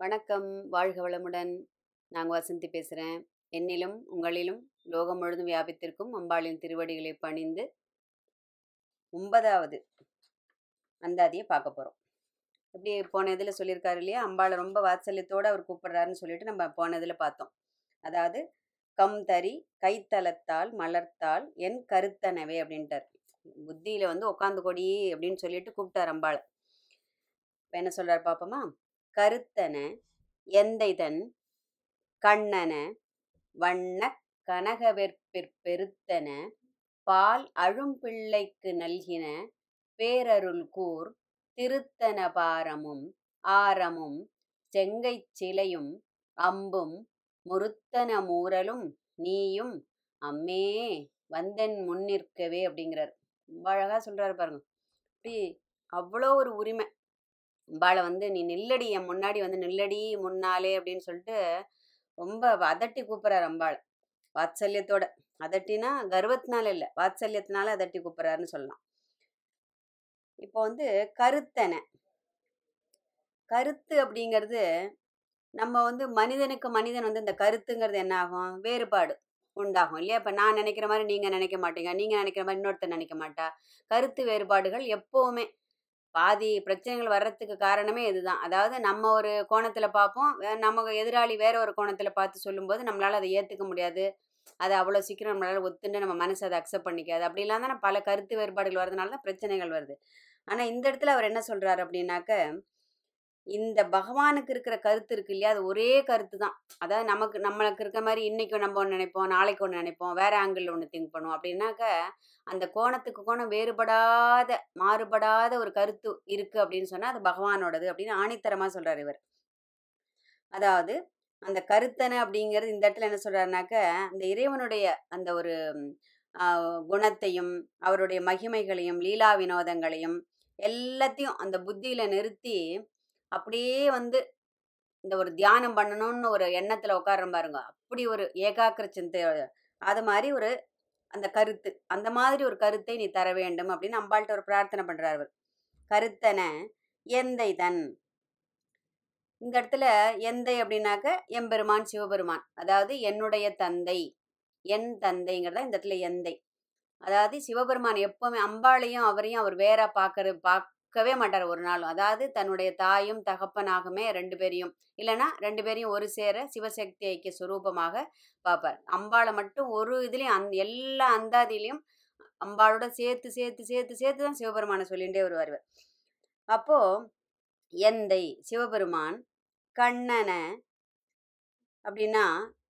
வணக்கம். வாழ்க வளமுடன். நாங்கள் வசந்தி பேசுகிறேன் என்னிலும் உங்களிலும் லோகம் முழுதும் வியாபித்திருக்கும் அம்பாளின் திருவடிகளை பணிந்து ஒன்பதாவது அந்தாதியை பார்க்க போகிறோம் இப்படி போன இதில் சொல்லியிருக்காரு இல்லையா? அம்பாளை ரொம்ப வாத்சல்யத்தோடு அவர் கூப்பிடுறாருன்னு சொல்லிட்டு நம்ம போன இதில் பார்த்தோம். அதாவது கம் தறி கைத்தளத்தால் மலர்த்தால் என் கருத்தனவே அப்படின்ட்டார். புத்தியில் வந்து உட்காந்து கொடி அப்படின்னு சொல்லிட்டு கூப்பிட்டார் அம்பாளை. இப்போ என்ன சொல்கிறார் பார்ப்போமா கருத்தன எந்தைதன் கண்ணன வண்ணக் கனகவெற்பிற் பெருத்தன பால் அழும்பிள்ளைக்கு நல்கின பேரருள் கூர் திருத்தன பாரமும் ஆரமும் செங்கைச் சிலையும் அம்பும் முருத்தன மூரலும் நீயும் அம்மே வந்தென் முன்னிற்கவே அப்படிங்கிறார். ரொம்ப அழகாக சொல்கிறாரு பாருங்க. அப்படி அவ்வளோ ஒரு உரிமை. அம்பாவை வந்து நீ நில்லடி என் முன்னாடி வந்து நில்லடி முன்னாலே அப்படின்னு சொல்லிட்டு ரொம்ப அதட்டி கூப்பிட்றாரு அம்பாளை. வாத்சல்யத்தோட. அதட்டினா கர்வத்தினால இல்லை வாத்சல்யத்தினால அதட்டி கூப்பிட்றாருன்னு சொல்லலாம். இப்போ வந்து கருத்தனை. கருத்து அப்படிங்கிறது நம்ம வந்து மனிதனுக்கு மனிதன் வந்து இந்த கருத்துங்கிறது என்ன ஆகும்? வேறுபாடு உண்டாகும் இல்லையா? இப்போ நான் நினைக்கிற மாதிரி நீங்கள் நினைக்க மாட்டீங்க நீங்கள் நினைக்கிற மாதிரி இன்னொருத்தர் நினைக்க மாட்டா. கருத்து வேறுபாடுகள் எப்போவுமே பாதி பிரச்சனைகள் வர்றதுக்கு காரணமே இதுதான். அதாவது நம்ம ஒரு கோணத்தில் பார்ப்போம். வே- நம்ம எதிராளி வேற ஒரு கோணத்தில் பார்த்து சொல்லும்போது நம்மளால் அதை ஏற்றுக்க முடியாது. அதை அவ்வளோ சீக்கிரம் நம்மளால் ஒத்துண்டு நம்ம மனசு அதை அக்செப்ட் பண்ணிக்காது. அப்படிலாம் தானே பல கருத்து வேறுபாடுகள் வரதுனால தான் பிரச்சனைகள் வருது. ஆனால் இந்த இடத்துல அவர் என்ன சொல்கிறாரு அப்படின்னாக்க இந்த பகவானுக்கு இருக்கிற கருத்து இருக்கு இல்லையா? அது ஒரே கருத்து தான். அதாவது நமக்கு நம்மளுக்கு இருக்க மாதிரி இன்னைக்கு நம்ம ஒன்று நினைப்போம் நாளைக்கு ஒன்று நினைப்போம் வேற ஆங்கிள் ஒன்று திங்க் பண்ணுவோம். அப்படின்னாக்க அந்த கோணத்துக்கு கோணம் வேறுபடாத மாறுபடாத ஒரு கருத்து இருக்கு அப்படின்னு சொன்னா அது பகவானோடது அப்படின்னு ஆணித்தரமா சொல்றாரு இவர். அதாவது அந்த கருத்தனை அப்படிங்கிறது இந்த இடத்துல என்ன சொல்றாருனாக்க அந்த இறைவனுடைய அந்த ஒரு குணத்தையும் அவருடைய மகிமைகளையும் லீலா வினோதங்களையும் எல்லாத்தையும் அந்த புத்தியில நிறுத்தி அப்படியே வந்து இந்த ஒரு தியானம் பண்ணணும்னு ஒரு எண்ணத்துல உட்காரம் பாருங்க. அப்படி ஒரு ஏகாக்கிர சிந்தை அது மாதிரி ஒரு அந்த கருத்து அந்த மாதிரி ஒரு கருத்தை நீ தர வேண்டும் அப்படின்னு அம்பாள்கிட்ட ஒரு பிரார்த்தனை பண்றாரு அவர் கருத்தன எந்தை தன்? இந்த இடத்துல எந்தை அப்படின்னாக்க எம்பெருமான் சிவபெருமான் அதாவது என்னுடைய தந்தை என் தந்தைங்கிறதா இந்த இடத்துல எந்தை. அதாவது சிவபெருமான் எப்பவுமே அம்பாளையும் அவரையும் அவர் வேற பார்க்கறது கொடுக்கவே மாட்டார் ஒரு நாளும் அதாவது தன்னுடைய தாயும் தகப்பனாகுமே ரெண்டு பேரையும். இல்லைன்னா ரெண்டு பேரையும் ஒரு சேர சிவசக்தி ஐக்கிய சுரூபமாக பார்ப்பார். அம்பாளை மட்டும் ஒரு இதுலேயும் அந் எல்லா அந்தாதியிலையும் அம்பாளோட சேர்த்து சேர்த்து சேர்த்து சேர்த்து தான் சிவபெருமானை சொல்லிகிட்டே வருவார் அப்போது அப்போ எந்தை சிவபெருமான் கண்ணனை அப்படின்னா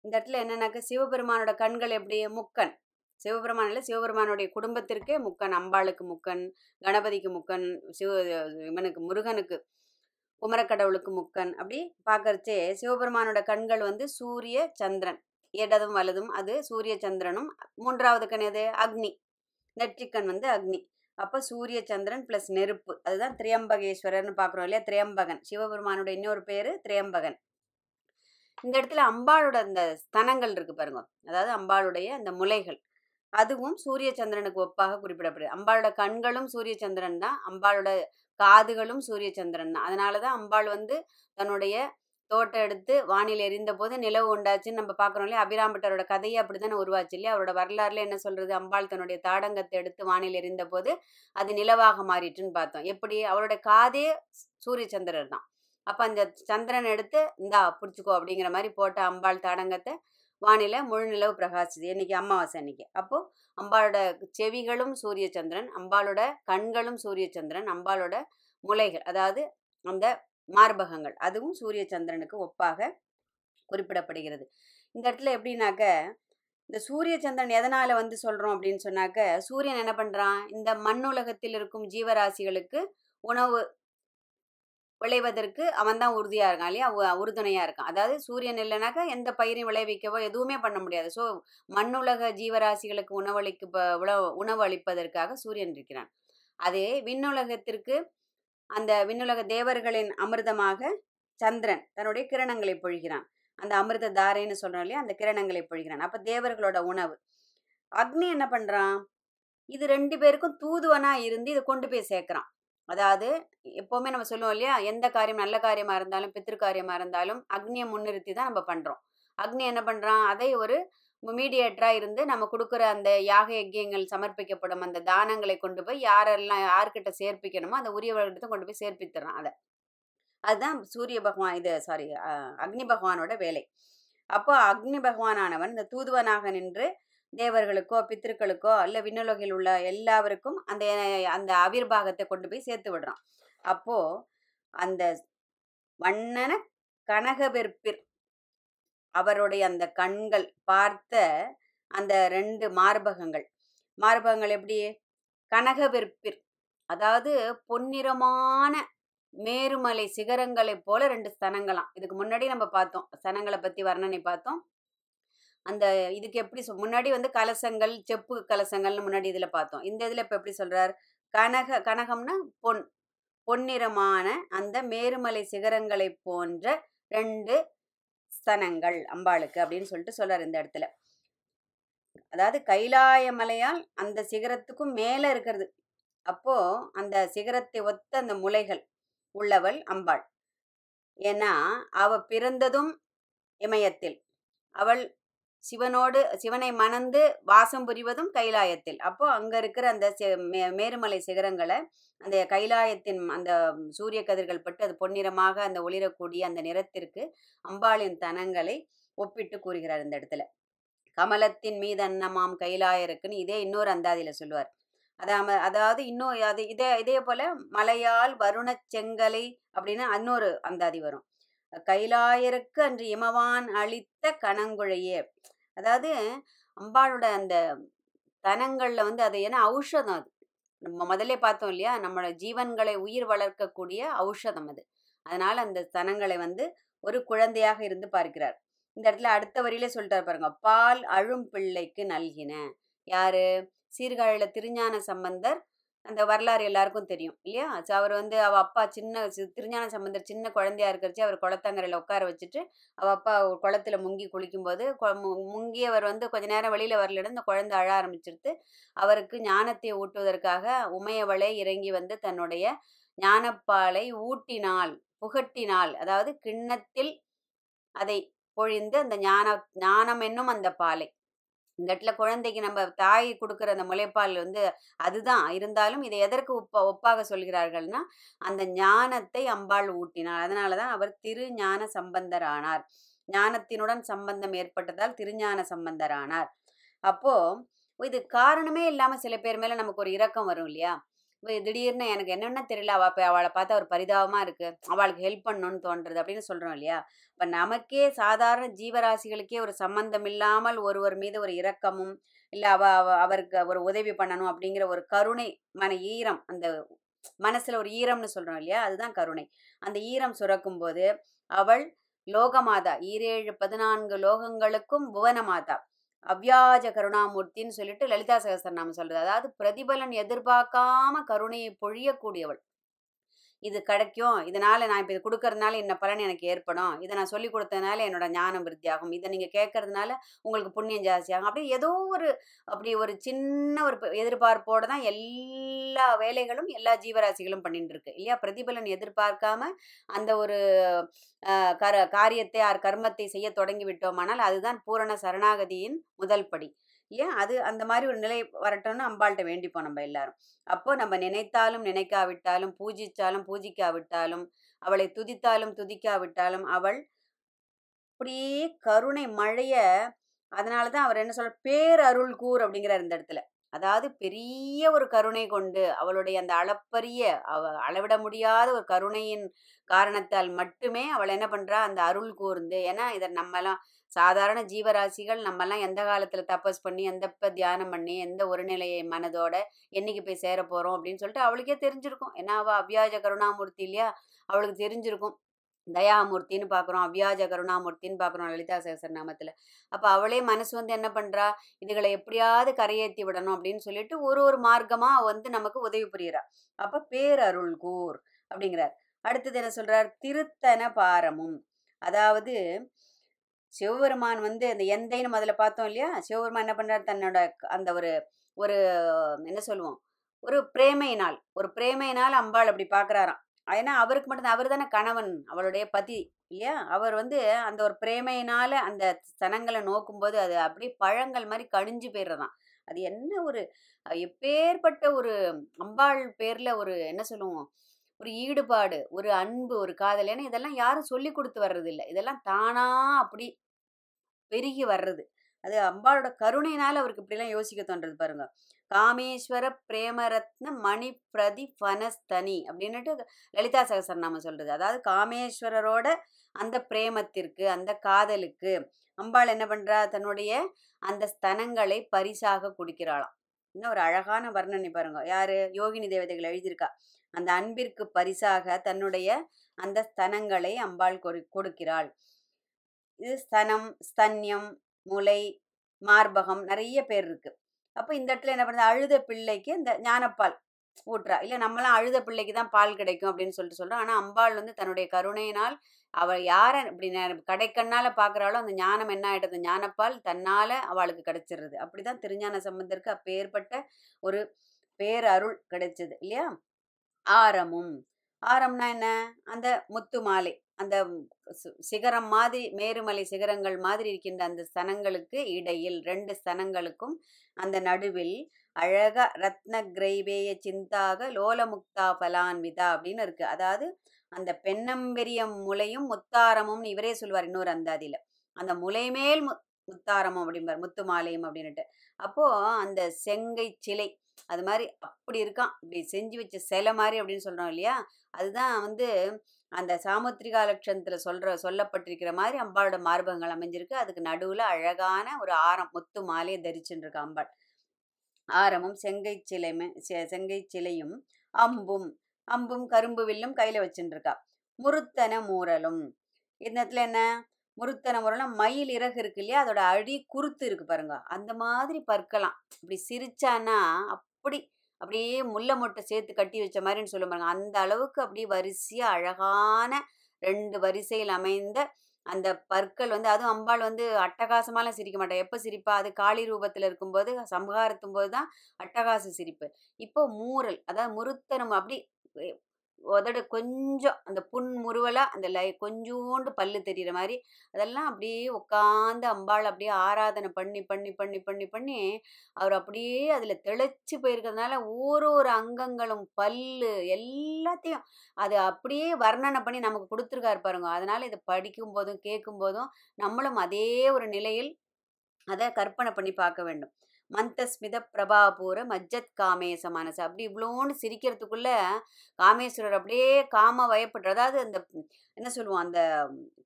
இந்த இடத்துல என்னன்னாக்க சிவபெருமானோட கண்கள் எப்படி? முக்கன். சிவபெருமான் இல்லை சிவபெருமானுடைய குடும்பத்திற்கே முக்கன் அம்பாளுக்கு முக்கன் கணபதிக்கு முக்கன் சிவ இவனுக்கு முருகனுக்கு குமரக்கடவுளுக்கு முக்கன் அப்படி பார்க்கறச்சே சிவபெருமானோட கண்கள் வந்து சூரிய சந்திரன். இடதும் வலதும் அது சூரிய சந்திரனும் மூன்றாவது கண் எது? அக்னி. நெற்றிக்கண் வந்து அக்னி. அப்போ சூரிய சந்திரன் ப்ளஸ் நெருப்பு. அதுதான் திரியம்பகேஸ்வரர்னு பார்க்குறோம் இல்லையா? திரியம்பகன். சிவபெருமானோட இன்னொரு பேர் திரியம்பகன். இந்த இடத்துல அம்பாளோட அந்த ஸ்தனங்கள் இருக்கு பாருங்க. அதாவது அம்பாளுடைய அந்த முலைகள். அதுவும் சூரிய சந்திரனுக்கு ஒப்பாக குறிப்பிடப்படுது. அம்பாளோட கண்களும் சூரிய சந்திரன் தான். அம்பாளோட காதுகளும் சூரிய சந்திரன் தான். அதனால தான் அம்பாள் வந்து தன்னுடைய தோட்டம் எடுத்து வானில் எரிந்த போது நிலவு உண்டாச்சுன்னு நம்ம பார்க்குறோம் இல்லையா? அபிராம்பட்டரோட கதையை அப்படி தானே உருவாச்சு இல்லையா? அவரோட வரலாறுல என்ன சொல்றது? அம்பாள் தன்னுடைய தாடங்கத்தை எடுத்து வானில் எரிந்த போது அது நிலவாக மாறிட்டுன்னு பார்த்தோம். எப்படி? அவரோட காதே சூரிய சந்திரர் தான். அப்போ அந்த சந்திரன் எடுத்து இந்தா பிடிச்சிக்கோ அப்படிங்கிற மாதிரி போட்ட அம்பாள் தாடங்கத்தை வானில முழுநிலவு பிரகாசிது இன்னைக்கு அமாவாசை அன்னைக்கு. அப்போ அம்பாளோட செவிகளும் சூரிய சந்திரன் அம்பாளோட கண்களும் சூரிய சந்திரன் அம்பாளோட முலைகள் அதாவது அந்த மார்பகங்கள் அதுவும் சூரிய சந்திரனுக்கு ஒப்பாக குறிப்பிடப்படுகிறது. இந்த இடத்துல எப்படின்னாக்க இந்த சூரிய சந்திரன் எதனால வந்து சொல்றோம் அப்படின்னு சொன்னாக்க சூரியன் என்ன பண்றான்? இந்த மண்ணுலகத்தில் இருக்கும் ஜீவராசிகளுக்கு உணவு விளைவதற்கு அவன் தான் உறுதியாக இருக்கான் இல்லையா? உ- இருக்கான். அதாவது சூரியன் இல்லைனாக்கா எந்த பயிரையும் விளைவிக்கவோ எதுவுமே பண்ண முடியாது. ஸோ மண்ணுலக ஜீவராசிகளுக்கு உணவளிக்கு உணவு அளிப்பதற்காக சூரியன் இருக்கிறான். அதே விண்ணுலகத்திற்கு அந்த விண்ணுலக தேவர்களின் அமிர்தமாக சந்திரன் தன்னுடைய கிரணங்களை பொழிகிறான். அந்த அமிர்த தாரைன்னு சொல்கிறோம் இல்லையா? அந்த கிரணங்களை பொழிகிறான். அப்போ தேவர்களோட உணவு. அக்னி என்ன பண்ணுறான் இது ரெண்டு பேருக்கும் தூதுவனாக இருந்து இதை கொண்டு போய் சேர்க்குறான். அதாவது எப்போவுமே நம்ம சொல்லுவோம் இல்லையா? எந்த காரியம் நல்ல காரியமா இருந்தாலும் பித்ரு காரியமாக இருந்தாலும் அக்னியை முன்னிறுத்தி தான் நம்ம பண்றோம். அக்னி என்ன பண்றான்? அதை ஒரு மீடியேட்டரா இருந்து நம்ம கொடுக்குற அந்த யாக யஜ்யங்கள் சமர்ப்பிக்கப்படும். அந்த தானங்களை கொண்டு போய் யாரெல்லாம் யார்கிட்ட சேர்ப்பிக்கணுமோ அந்த உரியவர்கிட்ட கொண்டு போய் சேர்ப்பித்துறான் அதை. அதுதான் சூரிய பகவான் இது சாரி அக்னி பகவானோட வேலை. அப்போ அக்னி பகவானானவன் இந்த தூதுவனாக நின்று தேவர்களுக்கோ பித்திருக்களுக்கோ அல்ல விண்ணுலகில் உள்ள எல்லாருக்கும் அந்த அந்த அவிர்வாகத்தை கொண்டு போய் சேர்த்து விடுறான். அப்போ அந்த வண்ணன கனகவெற்பிர் அவருடைய அந்த கண்கள் பார்த்த அந்த ரெண்டு மார்பகங்கள். மார்பகங்கள் எப்படி? கனகவெற்பிர் அதாவது பொன்னிறமான மேருமலை சிகரங்களைப் போல ரெண்டு ஸ்தனங்களாம். இதுக்கு முன்னாடி நம்ம பார்த்தோம். ஸ்தனங்களை பத்தி வர்ணனை பார்த்தோம். அந்த இதுக்கு எப்படி முன்னாடி வந்து கலசங்கள் செப்பு கலசங்கள்னு முன்னாடி இதில் பார்த்தோம். இந்த இதில் இப்போ எப்படி சொல்கிறார் கனக கனகம்னா பொன் பொன்னிறமான அந்த மேருமலை சிகரங்களை போன்ற ரெண்டு ஸ்தனங்கள் அம்பாளுக்கு அப்படின்னு சொல்லிட்டு சொல்றாரு இந்த இடத்துல. அதாவது கைலாய மலையால் அந்த சிகரத்துக்கும் மேல இருக்கிறது. அப்போ அந்த சிகரத்தை ஒத்த அந்த முலைகள் உள்ளவள் அம்பாள். ஏன்னா அவ பிறந்ததும் இமயத்தில். அவள் சிவனோடு சிவனை மணந்து வாசம் புரிவதும் கைலாயத்தில். அப்போ அங்க இருக்கிற அந்த மே- மேருமலை சிகரங்களை அந்த கைலாயத்தின் அந்த சூரிய கதிர்கள் பட்டு அது பொன்னிறமாக அந்த ஒளிரக்கூடிய அந்த நிறத்திற்கு அம்பாளின் தனங்களை ஒப்பிட்டு கூறுகிறார் இந்த இடத்துல. கமலத்தின் மீது அன்னமாம் கைலாயருக்குன்னு இதே இன்னொரு அந்தாதியில சொல்லுவார். அதாம அதாவது இன்னும் அது இதே இதே போல மலையால் வருணச் செங்கலை அப்படின்னு இன்னொரு அந்தாதி வரும். கைலாயருக்கு அன்று இமவான் அளித்த கணங்குழையே. அதாவது அம்பாளோட அந்த தனங்களில் வந்து அது ஏன்னா ஔஷதம் அது. நம்ம முதல்ல பார்த்தோம் இல்லையா நம்மளோட ஜீவன்களை உயிர் வளர்க்கக்கூடிய ஔஷதம் அது. அதனால அந்த தனங்களை வந்து ஒரு குழந்தையாக இருந்து பார்க்கிறார். இந்த இடத்துல அடுத்த வரியில சொல்லிட்டார் பாருங்க பால் அழும் பிள்ளைக்கு நல்கின. யாரு? சீர்காழியில திருஞான சம்பந்தர் அந்த வரலாறு எல்லாருக்கும் தெரியும் இல்லையா? ஸோ அவர் வந்து அவ அப்பா சின்ன சி- திருஞான சம்பந்தர் சின்ன குழந்தையா இருக்கிறச்சு அவர் குளத்தங்கரையில் உட்கார வச்சுட்டு அவ அப்பா குளத்துல முங்கி குளிக்கும்போது கொ- மு- முங்கியவர் வந்து கொஞ்ச நேரம் வெளியில வரலன்னு அந்த குழந்தை அழ ஆரம்பிச்சிருத்து அவருக்கு ஞானத்தை ஊட்டுவதற்காக உமையவளே இறங்கி வந்து தன்னுடைய ஞானப்பாலை ஊட்டினாள் புகட்டினாள் அதாவது கிண்ணத்தில் அதை பொழிந்து அந்த ஞான ஞானம் என்னும் அந்த பாலை இந்த இடத்துல குழந்தைக்கு நம்ம தாய் கொடுக்குற அந்த முளைப்பால் வந்து அதுதான். இருந்தாலும் இதை எதற்கு ஒப்ப ஒப்பாக சொல்கிறார்கள்னா அந்த ஞானத்தை அம்பாள் ஊட்டினார் அதனாலதான் அவர் திரு ஞான சம்பந்தர் ஆனார் ஞானத்தினுடன் சம்பந்தம் ஏற்பட்டதால் திருஞான சம்பந்தர் ஆனார் அப்போ இது காரணமே இல்லாமல் சில பேர் மேலே நமக்கு ஒரு இரக்கம் வரும் இல்லையா? திடீர்னு எனக்கு என்னென்ன தெரியல அவள் அப்ப அவளை பார்த்தா ஒரு பரிதாபமாக இருக்குது அவளுக்கு ஹெல்ப் பண்ணணும்னு தோன்றது அப்படின்னு சொல்கிறோம் இல்லையா? இப்போ நமக்கே சாதாரண ஜீவராசிகளுக்கே ஒரு சம்பந்தம் இல்லாமல் ஒருவர் மீது ஒரு இரக்கமும் இல்லை அவ அவ- அவருக்கு ஒரு உதவி பண்ணணும் அப்படிங்கிற ஒரு கருணை மன ஈரம் அந்த மனசில் ஒரு ஈரம்னு சொல்கிறோம் இல்லையா? அதுதான் கருணை. அந்த ஈரம் சுரக்கும் போது அவள் லோகமாதா ஈரேழு பதினான்கு லோகங்களுக்கும் புவனமாதா. அவ்யாஜ கருணாமூர்த்தின்னு சொல்லிட்டு லலிதா சகசரநாமம் சொல்றது. அதாவது பிரதிபலன் எதிர்பார்க்காம கருணையை பொழியக்கூடியவள். இது கிடைக்கும். இதனால நான் இப்போ இது கொடுக்கறதுனால என்ன பலன் எனக்கு ஏற்படும். இதை நான் சொல்லி கொடுத்ததுனால என்னோட ஞானம் விருத்தியாகும் இதை நீங்க கேட்கறதுனால உங்களுக்கு புண்ணியம் ஜாஸ்தியாகும் அப்படி ஏதோ ஒரு அப்படி ஒரு சின்ன ஒரு எதிர்பார்ப்போடு தான் எல்லா வேலைகளும் எல்லா ஜீவராசிகளும் பண்ணிட்டு இருக்கு இல்லையா? பிரதிபலன் எதிர்பார்க்காம அந்த ஒரு கர காரியத்தை ஆர் கர்மத்தை செய்ய தொடங்கி விட்டோமானால் அதுதான் பூரண சரணாகதியின் முதல் படி. இல்லையா? அது அந்த மாதிரி ஒரு நிலை வரட்டும்னு அம்பாள்கிட்ட வேண்டிப்போம் நம்ம எல்லாரும். அப்போ நம்ம நினைத்தாலும் நினைக்காவிட்டாலும் பூஜிச்சாலும் பூஜிக்காவிட்டாலும் அவளை துதித்தாலும் துதிக்காவிட்டாலும் அவள் அப்படியே கருணை மழைய அதனாலதான் அவர் என்ன சொல்ற பேரருள் கூர் அப்படிங்கிறார் இந்த இடத்துல. அதாவது பெரிய ஒரு கருணை கொண்டு அவளுடைய அந்த அளப்பரிய அவ அளவிட முடியாத ஒரு கருணையின் காரணத்தால் மட்டுமே அவள் என்ன பண்றா? அந்த அருள் கூர்ந்து ஏன்னா இதை நம்மலாம் சாதாரண ஜீவராசிகள் நம்மலாம் எந்த காலத்துல தபஸ் பண்ணி எந்தப்ப தியானம் பண்ணி எந்த ஒரு நிலையை மனதோட என்னைக்கு போய் சேர போறோம் அப்படின்னு சொல்லிட்டு அவளுக்கே தெரிஞ்சிருக்கும். ஏன்னா அவள் அவ்யாஜ கருணாமூர்த்தி இல்லையா? அவளுக்கு தெரிஞ்சிருக்கும். தயாமூர்த்தின்னு பார்க்குறோம் அவ்யாஜ கருணாமூர்த்தின்னு பார்க்குறோம் லலிதா சகசரநாமத்தில் அப்போ அவளே மனசு வந்து என்ன பண்ணுறா இதுகளை எப்படியாவது கரையேற்றி விடணும் அப்படின்னு சொல்லிட்டு ஒரு ஒரு மார்க்கமாக வந்து நமக்கு உதவி புரியுறா. அப்போ பேரருள் கூர் அப்படிங்கிறார். அடுத்தது என்ன சொல்கிறார் திருத்தன பாரமும். அதாவது சிவபெருமான் வந்து அந்த எந்தைன்னு முதல்ல பார்த்தோம் இல்லையா? சிவபெருமான் என்ன பண்ணுறார் தன்னோட அந்த ஒரு ஒரு என்ன சொல்லுவோம்? ஒரு பிரேமையினால் ஒரு பிரேமையினால் அம்பாள் அப்படி பார்க்குறாராம் ஏன்னா அவருக்கு மட்டும் அவர் தானே கணவன் அவளுடைய பதி இல்லையா? அவர் வந்து அந்த ஒரு பிரேமையினால அந்த சனங்களை நோக்கும்போது அது அப்படியே பழங்கள் மாதிரி கணிஞ்சு போயிடுறதான் அது என்ன ஒரு எப்பேற்பட்ட ஒரு அம்பாள் பேர்ல ஒரு என்ன சொல்லுவோம்? ஒரு ஈடுபாடு ஒரு அன்பு ஒரு காதல் ஏன்னா இதெல்லாம் யாரும் சொல்லி கொடுத்து வர்றது இல்லை இதெல்லாம் தானா அப்படி பெருகி வர்றது. அது அம்பாளோட கருணையினால அவருக்கு இப்படிலாம் யோசிக்க தோன்றது பாருங்க. காமேஸ்வர பிரேமரத்ன மணி பிரதி பனஸ்தனி அப்படின்னுட்டு லலிதா சகசரநாமம் சொல்றது. அதாவது காமேஸ்வரரோட அந்த பிரேமத்திற்கு அந்த காதலுக்கு அம்பாள் என்ன பண்றா? தன்னுடைய அந்த ஸ்தனங்களை பரிசாக கொடுக்கிறாளாம். இன்னும் ஒரு அழகான வர்ணனை பாருங்க. யாரு? யோகினி தேவதைகள் எழுதியிருக்கா. அந்த அன்பிற்கு பரிசாக தன்னுடைய அந்த ஸ்தனங்களை அம்பாள் கொடு கொடுக்கிறாள். இது ஸ்தனம் ஸ்தன்யம் முலை மார்பகம் நிறைய பேர் இருக்கு. அப்போ இந்த இடத்துல என்ன பண்ணுது? அழுத பிள்ளைக்கு இந்த ஞானப்பால் ஊட்டுறா. இல்லை நம்மலாம் அழுத பிள்ளைக்கு தான் பால் கிடைக்கும் அப்படின்னு சொல்லிட்டு சொல்கிறோம் ஆனால் அம்பாள் வந்து தன்னுடைய கருணையினால் அவள் யாரை இப்படி நே- கடைக்கண்ணால் பார்க்குறாளோ அந்த ஞானம் என்ன ஆயிடுது? ஞானப்பால் தன்னால் அவளுக்கு கிடைச்சிருது அப்படி தான் திருஞான சம்பந்தருக்கு அப்பேற்பட்ட ஒரு பேரருள் கிடைச்சது இல்லையா? ஆரமும். ஆரம்னா என்ன? அந்த முத்து மாலை. அந்த சிகரம் மாதிரி மேருமலை சிகரங்கள் மாதிரி இருக்கின்ற அந்த ஸ்தனங்களுக்கு இடையில் ரெண்டு ஸ்தனங்களுக்கும் அந்த நடுவில் அழக ரத்ன கிரைவேய சிந்தாக லோலமுக்தா பலான்விதா அப்படின்னு இருக்கு. அதாவது அந்த பெண்ணம்பெரியம் முலையும் முத்தாரமும் இவரே சொல்வார் இன்னொரு அந்தாதியில. அந்த முலைமேல் மு முத்தாரமும் அப்படிம்பார் முத்து மாலையும் அப்படின்னுட்டு. அப்போ அந்த செங்கை சிலை அது மாதிரி அப்படி இருக்கான். இப்படி செஞ்சு வச்ச சிலை மாதிரி அப்படின்னு சொல்றோம் இல்லையா? அதுதான் வந்து அந்த சாமுத்திரிகா லட்சணத்தில் சொல்ற சொல்லப்பட்டிருக்கிற மாதிரி அம்பாளோட மார்பகங்கள் அமைஞ்சிருக்கு. அதுக்கு நடுவில் அழகான ஒரு ஆரம் முத்து மாலையை தரிச்சுருக்கு அம்பாள். ஆரமும் செங்கை சிலைமே செங்கை சிலையும் அம்பும் அம்பும் கரும்பு வில்லும் கையில் வச்சுட்டு முருத்தன மூரலும் இந்த இடத்துல என்ன? முருத்தன முரலும் மயில் இறகு இருக்கு இல்லையா? அதோட அடி குருத்து இருக்கு பாருங்க. அந்த மாதிரி பற்கலாம். இப்படி சிரிச்சானா அப்படி அப்படியே முல்லை மொட்டை சேர்த்து கட்டி வச்ச மாதிரின்னு சொல்ல பாருங்க. அந்த அளவுக்கு அப்படியே வரிசையா அழகான ரெண்டு வரிசையில் அமைந்த அந்த பற்கள் வந்து அதுவும் அம்பாள் வந்து அட்டகாசமாலாம் சிரிக்க மாட்டா. எப்போ சிரிப்பா? அது காளி ரூபத்தில் இருக்கும்போது சம்ஹாரத்தும் போது தான் அட்டகாச சிரிப்பு. இப்போ மூரல் அதாவது முருத்தனம் அப்படி உதடு கொஞ்சம் அந்த புன் முறுவலாக அந்த லை கொஞ்சோண்டு பல்லு தெரியிற மாதிரி அதெல்லாம் அப்படியே உட்காந்து அம்பாள் அப்படியே ஆராதனை பண்ணி பண்ணி பண்ணி பண்ணி பண்ணி அவர் அப்படியே அதில் திளைச்சு போயிருக்கிறதுனால ஒரு ஒரு அங்கங்களும் பல்லு எல்லாத்தையும் அது அப்படியே வர்ணனை பண்ணி நமக்கு கொடுத்துருக்காரு பாருங்க. அதனால் இதை படிக்கும் போதும் கேட்கும் போதும் நம்மளும் அதே ஒரு நிலையில் அதை கற்பனை பண்ணி பார்க்க வேண்டும். மந்தஸ்மித பிரபாபூர மஜ்ஜத் காமேச மனசு. அப்படி இவ்வளோன்னு சிரிக்கிறதுக்குள்ள காமேஸ்வரர் அப்படியே காம வயப்பட்டு அதாவது அந்த என்ன சொல்லுவோம் அந்த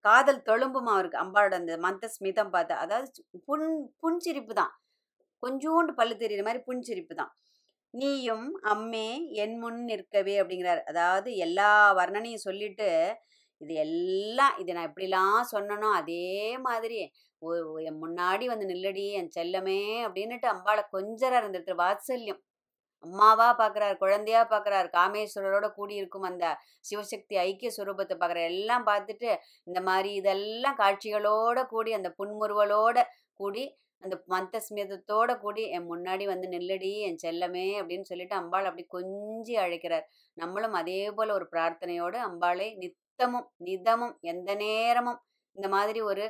காதல் தொழும்புமா இருக்கு அம்பாளோட அந்த மந்தஸ்மிதம் பார்த்தா அதாவது புன் புன்சிரிப்பு தான். கொஞ்சோண்டு பல்லு தெரியுற மாதிரி புன்சிரிப்பு தான். நீயும் அம்மே என் முன் நிற்கவே அப்படிங்கிறார். அதாவது எல்லா வர்ணனையும் சொல்லிட்டு இது எல்லாம் இது நான் எப்படிலாம் சொன்னனோ அதே மாதிரி என் முன்னாடி வந்து நில்லடி என் செல்லமே அப்படின்னுட்டு அம்பாளை கொஞ்சரா இருந்துருக்கு வாத்சல்யம். அம்மாவா பார்க்குறாரு குழந்தையா பார்க்குறாரு காமேஸ்வரரோட கூடி இருக்கும் அந்த சிவசக்தி ஐக்கிய சுரூபத்தை பார்க்குற எல்லாம் பார்த்துட்டு இந்த மாதிரி இதெல்லாம் காட்சிகளோட கூடி அந்த புன்முறுவலோட கூடி அந்த மந்தஸ்மிதத்தோட கூடி என் முன்னாடி வந்து நில்லடி என் செல்லமே அப்படின்னு சொல்லிட்டு அம்பாள் அப்படி கொஞ்சி அழைக்கிறார். நம்மளும் அதே போல ஒரு பிரார்த்தனையோடு அம்பாளை நித் நித்தமும் நிதமும் எந்த நேரமும் இந்த மாதிரி ஒரு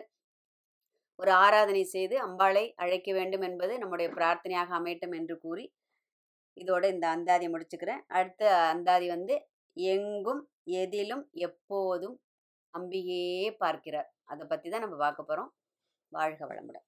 ஒரு ஆராதனை செய்து அம்பாளை அழைக்க வேண்டும் என்பது நம்முடைய பிரார்த்தனையாக அமையட்டும் என்று கூறி இதோட இந்த அந்தாதி முடிச்சுக்கிறேன். அடுத்த அந்தாதி வந்து எங்கும் எதிலும் எப்போதும் அம்பிகையே பார்க்கிறார். அதை பற்றி தான் நம்ம பார்க்க போகிறோம் வாழ்க வளமுடன்.